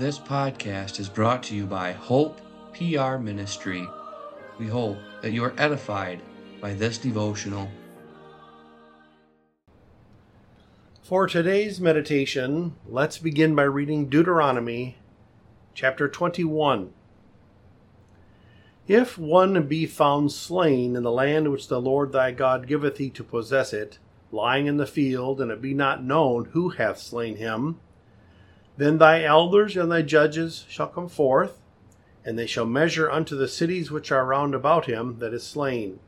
This podcast is brought to you by Hope PR Ministry. We hope that you are edified by this devotional. For today's meditation, let's begin by reading Deuteronomy chapter 21. If one be found slain in the land which the Lord thy God giveth thee to possess it, lying in the field, and it be not known who hath slain him, then thy elders and thy judges shall come forth, and they shall measure unto the cities which are round about him that is slain.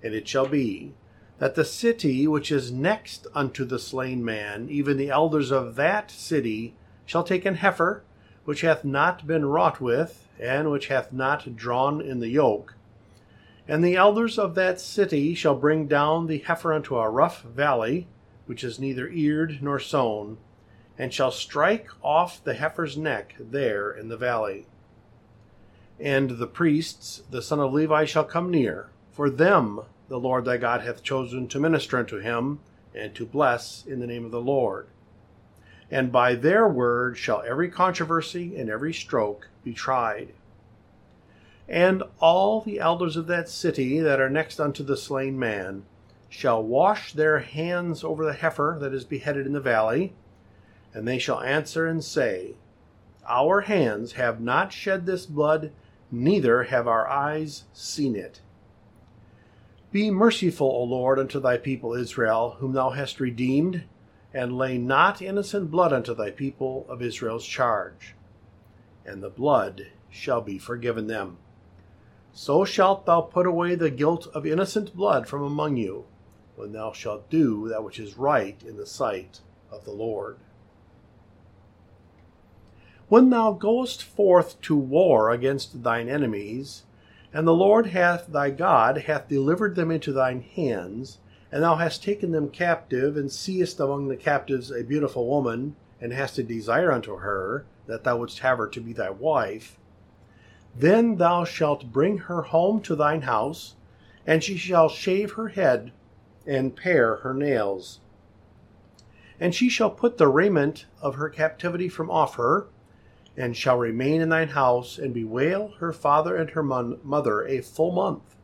And it shall be that the city which is next unto the slain man, even the elders of that city, shall take an heifer, which hath not been wrought with, and which hath not drawn in the yoke. And the elders of that city shall bring down the heifer unto a rough valley, which is neither eared nor sown, and shall strike off the heifer's neck there in the valley. And the priests, the son of Levi, shall come near, for them the Lord thy God hath chosen to minister unto him, and to bless in the name of the Lord. And by their word shall every controversy and every stroke be tried. And all the elders of that city that are next unto the slain man shall wash their hands over the heifer that is beheaded in the valley, and they shall answer and say, Our hands have not shed this blood, neither have our eyes seen it. Be merciful, O Lord, unto thy people Israel, whom thou hast redeemed, and lay not innocent blood unto thy people of Israel's charge. And the blood shall be forgiven them. So shalt thou put away the guilt of innocent blood from among you, when thou shalt do that which is right in the sight of the Lord. When thou goest forth to war against thine enemies, and the Lord hath thy God hath delivered them into thine hands, and thou hast taken them captive, and seest among the captives a beautiful woman, and hast a desire unto her, that thou wouldst have her to be thy wife, then thou shalt bring her home to thine house, and she shall shave her head and pare her nails. And she shall put the raiment of her captivity from off her, and shall remain in thine house, and bewail her father and her mother a full month.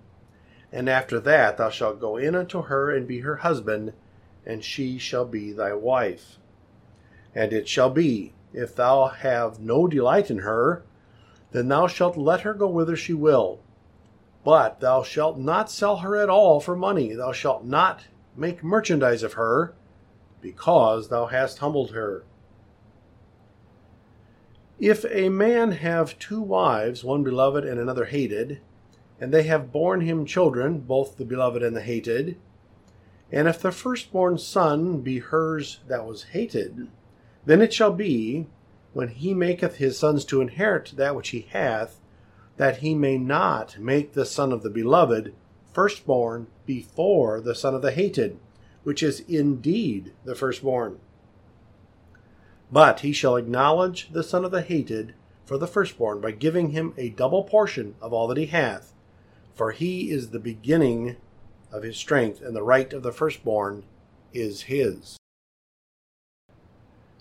And after that thou shalt go in unto her and be her husband, and she shall be thy wife. And it shall be, if thou have no delight in her, then thou shalt let her go whither she will. But thou shalt not sell her at all for money, thou shalt not make merchandise of her, because thou hast humbled her. If a man have two wives, one beloved and another hated, and they have borne him children, both the beloved and the hated, and if the firstborn son be hers that was hated, then it shall be, when he maketh his sons to inherit that which he hath, that he may not make the son of the beloved firstborn before the son of the hated, which is indeed the firstborn. But he shall acknowledge the son of the hated for the firstborn by giving him a double portion of all that he hath, for he is the beginning of his strength, and the right of the firstborn is his.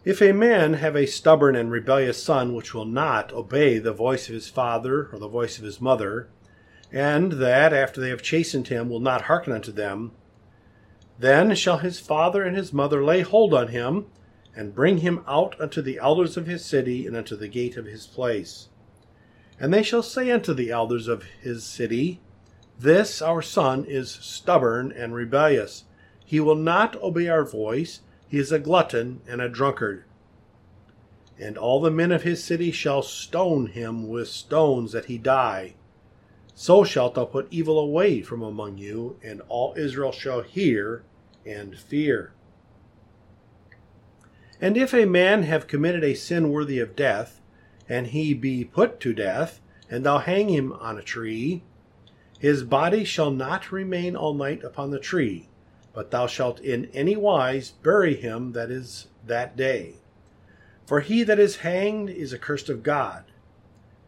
If a man have a stubborn and rebellious son which will not obey the voice of his father or the voice of his mother, and that after they have chastened him will not hearken unto them, then shall his father and his mother lay hold on him, and bring him out unto the elders of his city and unto the gate of his place. And they shall say unto the elders of his city, This our son is stubborn and rebellious. He will not obey our voice. He is a glutton and a drunkard. And all the men of his city shall stone him with stones that he die. So shalt thou put evil away from among you, and all Israel shall hear and fear. And if a man have committed a sin worthy of death, and he be put to death, and thou hang him on a tree, his body shall not remain all night upon the tree, but thou shalt in any wise bury him that is that day. For he that is hanged is accursed of God,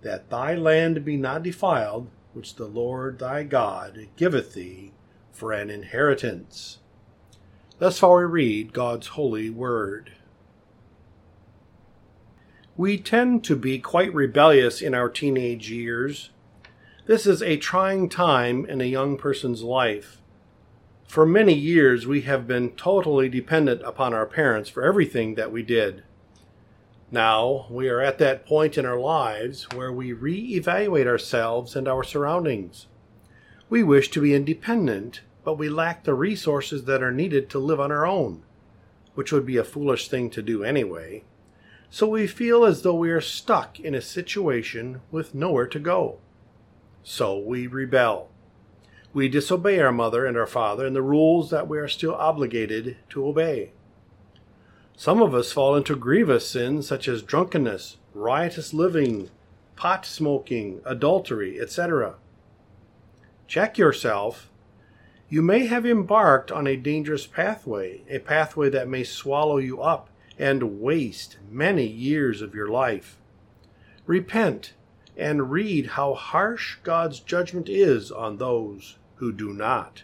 that thy land be not defiled, which the Lord thy God giveth thee for an inheritance. Thus far we read God's holy word. We tend to be quite rebellious in our teenage years. This is a trying time in a young person's life. For many years, we have been totally dependent upon our parents for everything that we did. Now, we are at that point in our lives where we re-evaluate ourselves and our surroundings. We wish to be independent, but we lack the resources that are needed to live on our own, which would be a foolish thing to do anyway so we feel as though we are stuck in a situation with nowhere to go. So we rebel. We disobey our mother and our father and the rules that we are still obligated to obey. Some of us fall into grievous sins such as drunkenness, riotous living, pot smoking, adultery, etc. Check yourself. You may have embarked on a dangerous pathway, a pathway that may swallow you up and waste many years of your life. Repent and read how harsh God's judgment is on those who do not.